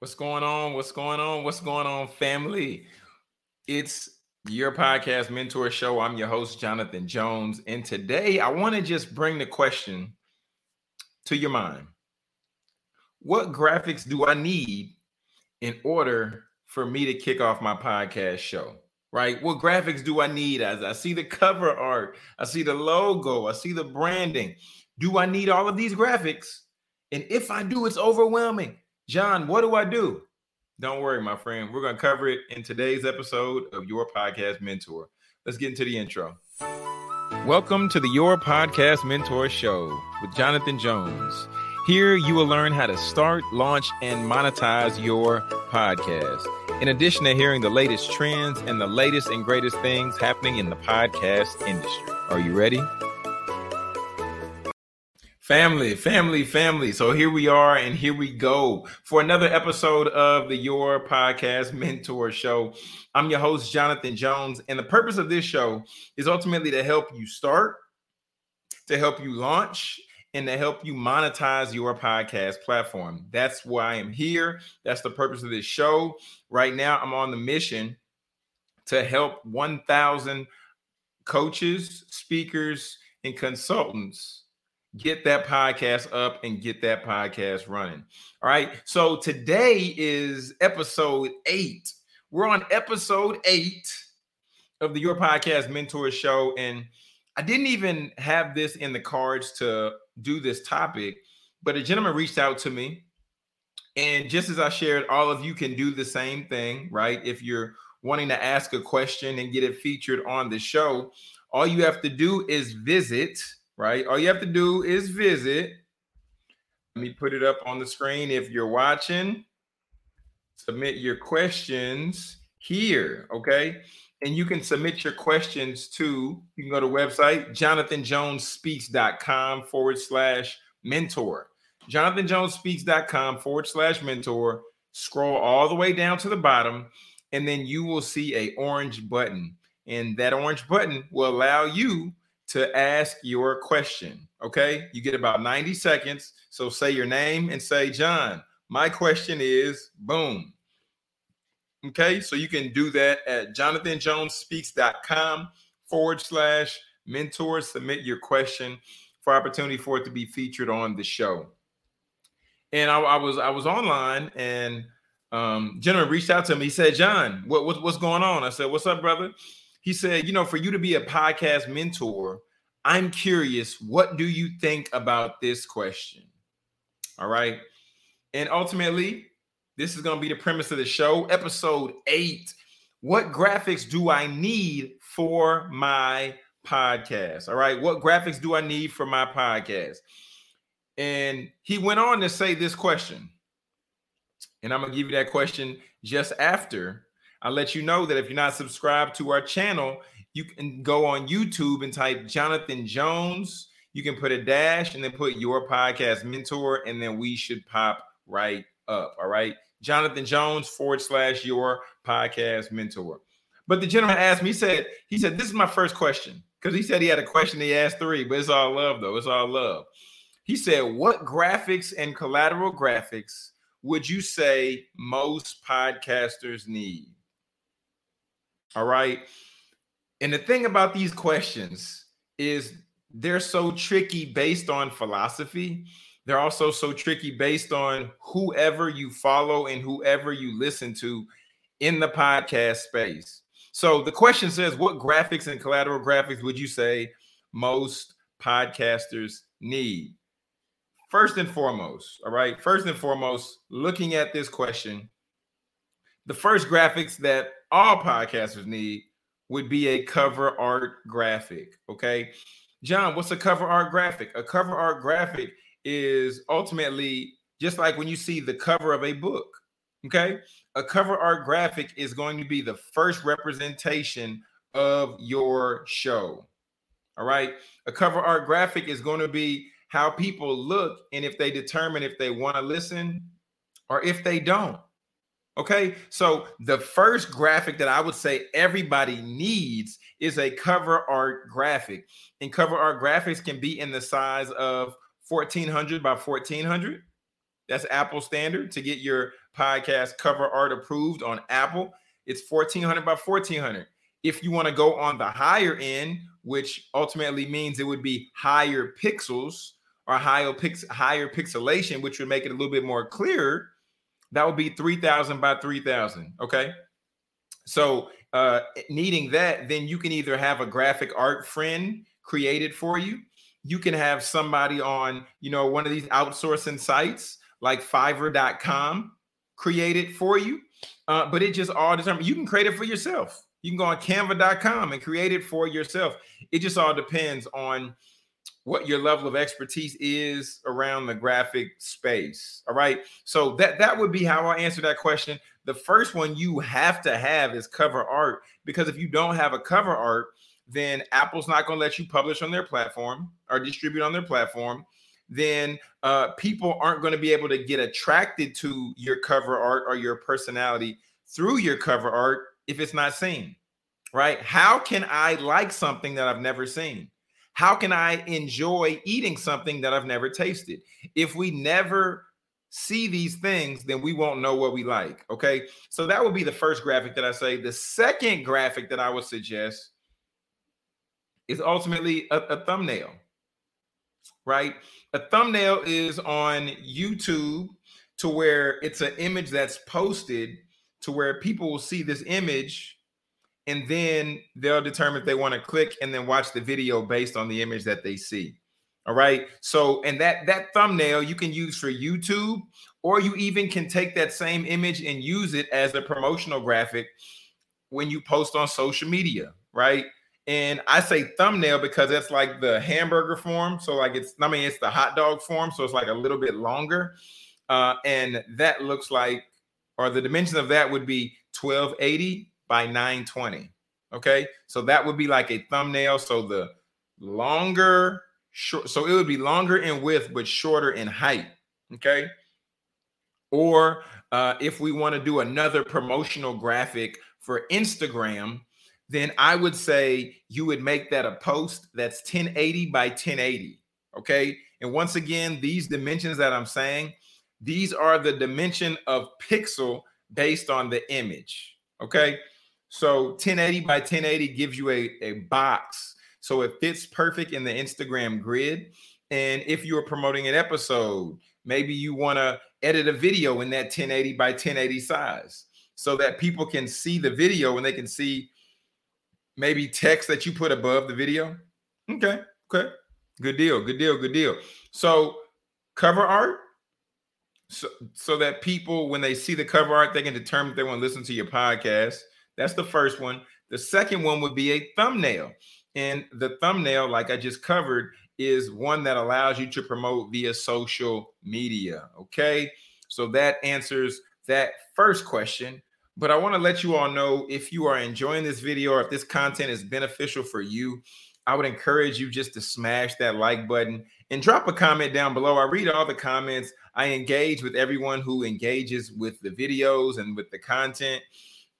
What's going on? What's going on? What's going on, family? It's your podcast mentor show. I'm your host, Jonathan Jones. And today I want to just bring the question to your mind What graphics do I need in order for me to kick off my podcast show? Right? What graphics do I need as I see the cover art? I see the logo, I see the branding. Do I need all of these graphics? And if I do, it's overwhelming. John, what do I do? Don't worry, my friend. We're going to cover it in today's episode of Your Podcast Mentor. Let's get into the intro. Welcome to the Your Podcast Mentor Show with Jonathan Jones. Here you will learn how to start, launch, and monetize your podcast. In addition to hearing the latest trends and the latest and greatest things happening in the podcast industry. Are you ready? Family, family, family. So here we are, and here we go for another episode of the Your Podcast Mentor Show. I'm your host, Jonathan Jones, and the purpose of this show is ultimately to help you start, to help you launch, and to help you monetize your podcast platform. That's why I'm here. That's the purpose of this show. Right now, I'm on the mission to help 1,000 coaches, speakers, and consultants get that podcast up and get that podcast running. All right. So today is episode eight. We're on episode eight of the Your Podcast Mentor Show. And I didn't even have this in the cards to do this topic, but a gentleman reached out to me. And just as I shared, all of you can do the same thing, right? If you're wanting to ask a question and get it featured on the show, all you have to do is visit right? All you have to do is visit. Let me put it up on the screen if you're watching. Submit your questions here, okay? And you can submit your questions to, you can go to website, jonathanjonesspeaks.com forward slash mentor. jonathanjonesspeaks.com forward slash mentor. Scroll all the way down to the bottom, and then you will see a orange button. And that orange button will allow you to ask your question. Okay. You get about 90 seconds. So say your name and say, John, my question is boom. Okay. So you can do that at jonathanjonesspeaks.com forward slash mentor. Submit your question for opportunity for it to be featured on the show. And I, I was I was online and um gentleman reached out to me. He said, John, what, what what's going on? I said, What's up, brother? He said, you know, for you to be a podcast mentor, I'm curious, what do you think about this question? All right. And ultimately, this is going to be the premise of the show, episode eight. What graphics do I need for my podcast? All right. What graphics do I need for my podcast? And he went on to say this question. And I'm going to give you that question just after I'll let you know that if you're not subscribed to our channel, you can go on YouTube and type Jonathan Jones. You can put a dash and then put your podcast mentor, and then we should pop right up. All right. Jonathan Jones forward slash your podcast mentor. But the gentleman asked me, he said, he said, this is my first question. Because he said he had a question, he asked three, but it's all love, though. It's all love. He said, What graphics and collateral graphics would you say most podcasters need? All right. And the thing about these questions is they're so tricky based on philosophy. They're also so tricky based on whoever you follow and whoever you listen to in the podcast space. So the question says, What graphics and collateral graphics would you say most podcasters need? First and foremost, all right, first and foremost, looking at this question, the first graphics that all podcasters need would be a cover art graphic. Okay. John, what's a cover art graphic? A cover art graphic is ultimately just like when you see the cover of a book. Okay. A cover art graphic is going to be the first representation of your show. All right. A cover art graphic is going to be how people look and if they determine if they want to listen or if they don't. Okay, so the first graphic that I would say everybody needs is a cover art graphic, and cover art graphics can be in the size of 1400 by 1400. That's Apple standard to get your podcast cover art approved on Apple. It's 1400 by 1400. If you want to go on the higher end, which ultimately means it would be higher pixels or higher pix higher pixelation, which would make it a little bit more clear, that would be 3000 by 3000. Okay. So, uh, needing that, then you can either have a graphic art friend created for you. You can have somebody on, you know, one of these outsourcing sites like Fiverr.com create it for you. Uh, but it just all determines. You can create it for yourself. You can go on Canva.com and create it for yourself. It just all depends on what your level of expertise is around the graphic space. All right. So that that would be how I answer that question. The first one you have to have is cover art because if you don't have a cover art, then Apple's not going to let you publish on their platform or distribute on their platform. Then uh, people aren't going to be able to get attracted to your cover art or your personality through your cover art if it's not seen, right? How can I like something that I've never seen? How can I enjoy eating something that I've never tasted? If we never see these things, then we won't know what we like. Okay. So that would be the first graphic that I say. The second graphic that I would suggest is ultimately a, a thumbnail, right? A thumbnail is on YouTube to where it's an image that's posted to where people will see this image and then they'll determine if they want to click and then watch the video based on the image that they see. All right. So, and that that thumbnail you can use for YouTube, or you even can take that same image and use it as a promotional graphic when you post on social media, right? And I say thumbnail because it's like the hamburger form. So, like it's, I mean, it's the hot dog form. So it's like a little bit longer. Uh, and that looks like, or the dimensions of that would be 1280 by 920. Okay. So that would be like a thumbnail. So the longer, short, so it would be longer in width, but shorter in height. Okay. Or uh, if we want to do another promotional graphic for Instagram, then I would say you would make that a post that's 1080 by 1080. Okay. And once again, these dimensions that I'm saying, these are the dimension of pixel based on the image. Okay. So 1080 by 1080 gives you a, a box. So it fits perfect in the Instagram grid. And if you are promoting an episode, maybe you want to edit a video in that 1080 by 1080 size so that people can see the video and they can see maybe text that you put above the video. Okay. Okay. Good deal. Good deal. Good deal. So cover art. So, so that people, when they see the cover art, they can determine if they want to listen to your podcast. That's the first one. The second one would be a thumbnail. And the thumbnail, like I just covered, is one that allows you to promote via social media. Okay. So that answers that first question. But I want to let you all know if you are enjoying this video or if this content is beneficial for you, I would encourage you just to smash that like button and drop a comment down below. I read all the comments. I engage with everyone who engages with the videos and with the content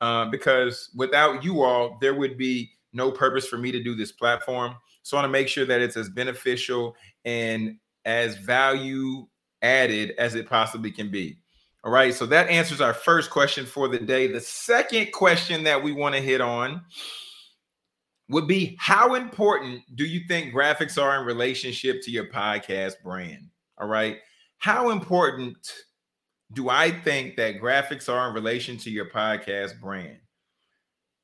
uh, because without you all, there would be no purpose for me to do this platform. So I want to make sure that it's as beneficial and as value added as it possibly can be. All right. So that answers our first question for the day. The second question that we want to hit on would be How important do you think graphics are in relationship to your podcast brand? All right. How important do I think that graphics are in relation to your podcast brand?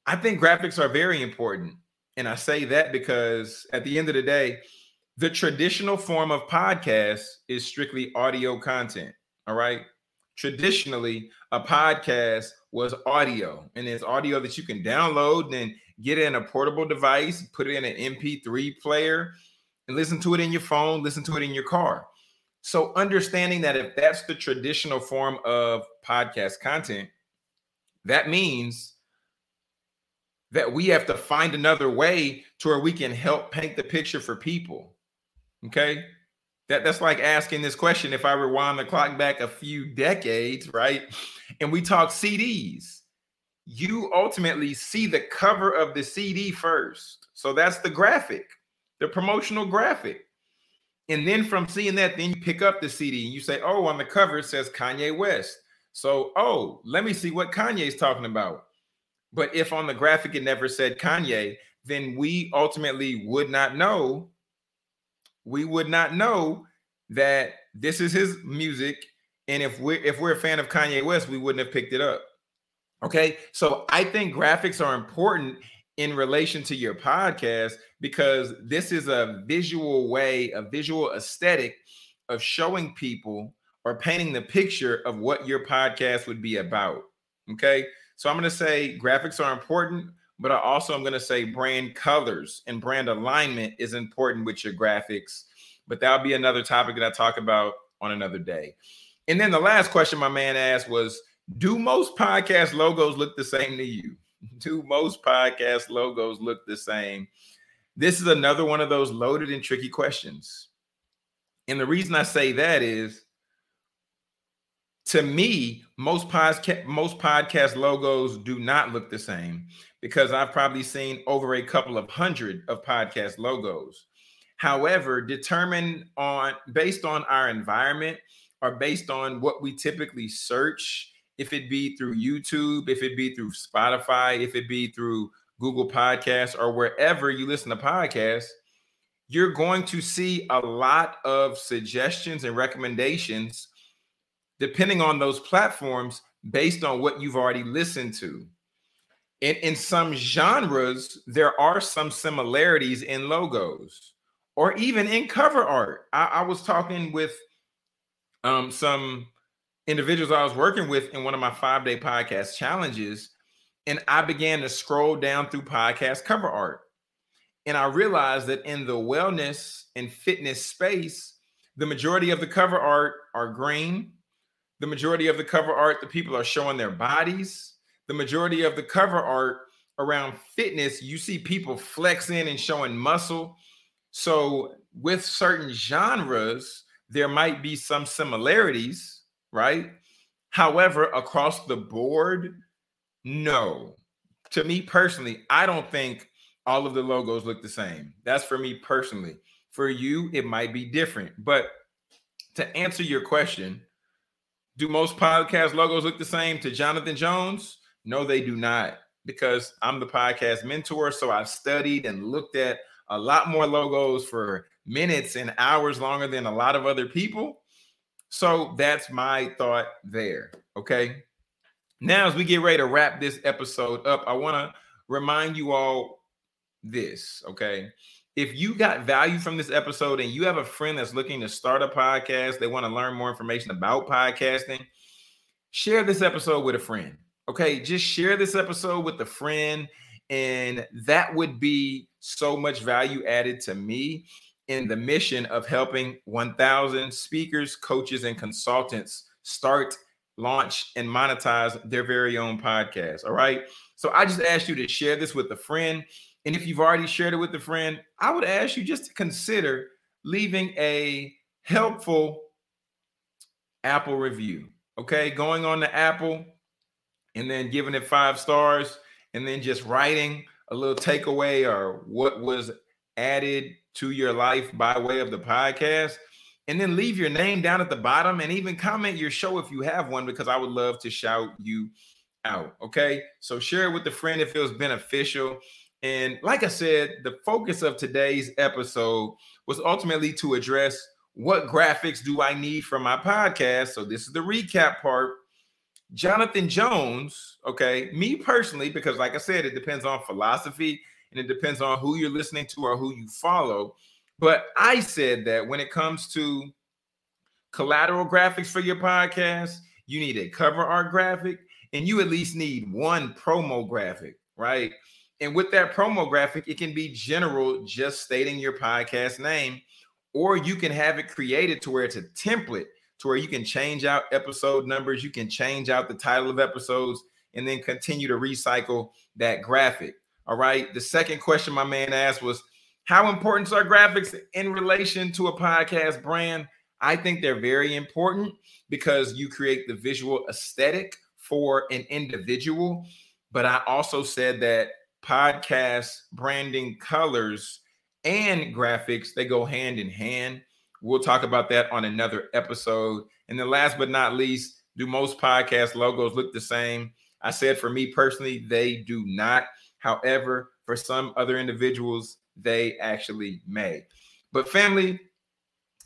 I think graphics are very important. And I say that because at the end of the day, the traditional form of podcast is strictly audio content. All right. Traditionally, a podcast was audio, and it's audio that you can download and get in a portable device, put it in an MP3 player, and listen to it in your phone, listen to it in your car. So understanding that if that's the traditional form of podcast content, that means that we have to find another way to where we can help paint the picture for people. Okay? That that's like asking this question if I rewind the clock back a few decades, right? And we talk CDs. You ultimately see the cover of the CD first. So that's the graphic, the promotional graphic. And then from seeing that, then you pick up the CD and you say, oh, on the cover it says Kanye West. So, oh, let me see what Kanye's talking about. But if on the graphic it never said Kanye, then we ultimately would not know. We would not know that this is his music. And if we're if we're a fan of Kanye West, we wouldn't have picked it up. Okay. So I think graphics are important in relation to your podcast because this is a visual way, a visual aesthetic of showing people or painting the picture of what your podcast would be about. Okay. So I'm going to say graphics are important, but I also am going to say brand colors and brand alignment is important with your graphics. But that'll be another topic that I talk about on another day. And then the last question my man asked was Do most podcast logos look the same to you? Do most podcast logos look the same? This is another one of those loaded and tricky questions. And the reason I say that is to me, most podcast most podcast logos do not look the same because I've probably seen over a couple of hundred of podcast logos. However, determined on based on our environment or based on what we typically search, if it be through YouTube, if it be through Spotify, if it be through Google Podcasts or wherever you listen to podcasts, you're going to see a lot of suggestions and recommendations depending on those platforms based on what you've already listened to. In, in some genres, there are some similarities in logos or even in cover art. I, I was talking with um, some individuals I was working with in one of my five day podcast challenges, and I began to scroll down through podcast cover art. And I realized that in the wellness and fitness space, the majority of the cover art are green, the majority of the cover art, the people are showing their bodies. The majority of the cover art around fitness, you see people flexing and showing muscle. So, with certain genres, there might be some similarities, right? However, across the board, no. To me personally, I don't think all of the logos look the same. That's for me personally. For you, it might be different. But to answer your question, do most podcast logos look the same to Jonathan Jones? No, they do not, because I'm the podcast mentor. So I've studied and looked at a lot more logos for minutes and hours longer than a lot of other people. So that's my thought there. Okay. Now, as we get ready to wrap this episode up, I want to remind you all this. Okay if you got value from this episode and you have a friend that's looking to start a podcast, they want to learn more information about podcasting, share this episode with a friend. Okay, just share this episode with a friend, and that would be so much value added to me in the mission of helping 1,000 speakers, coaches, and consultants start, launch, and monetize their very own podcast. All right. So I just asked you to share this with a friend. And if you've already shared it with a friend, I would ask you just to consider leaving a helpful Apple review. Okay, going on to Apple and then giving it five stars and then just writing a little takeaway or what was added to your life by way of the podcast. And then leave your name down at the bottom and even comment your show if you have one, because I would love to shout you out. Okay. So share it with a friend if it was beneficial. And like I said, the focus of today's episode was ultimately to address what graphics do I need for my podcast. So this is the recap part. Jonathan Jones, okay, me personally, because like I said, it depends on philosophy and it depends on who you're listening to or who you follow. But I said that when it comes to collateral graphics for your podcast, you need a cover art graphic and you at least need one promo graphic, right? And with that promo graphic, it can be general, just stating your podcast name, or you can have it created to where it's a template to where you can change out episode numbers, you can change out the title of episodes, and then continue to recycle that graphic. All right. The second question my man asked was How important are graphics in relation to a podcast brand? I think they're very important because you create the visual aesthetic for an individual. But I also said that podcast branding colors and graphics they go hand in hand We'll talk about that on another episode. And then last but not least, do most podcast logos look the same? I said for me personally, they do not. However, for some other individuals, they actually may. But family,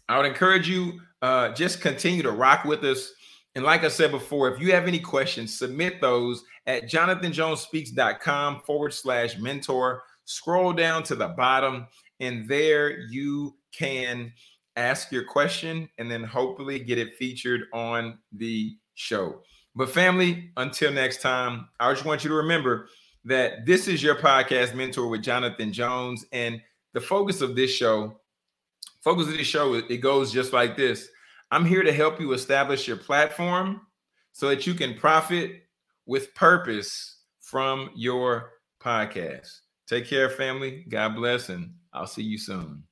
I would encourage you uh, just continue to rock with us. And like I said before, if you have any questions, submit those at jonathanjonesspeaks.com forward slash mentor. Scroll down to the bottom, and there you can ask your question and then hopefully get it featured on the show. But, family, until next time, I just want you to remember that this is your podcast mentor with Jonathan Jones. And the focus of this show, focus of this show, it goes just like this. I'm here to help you establish your platform so that you can profit with purpose from your podcast. Take care, family. God bless, and I'll see you soon.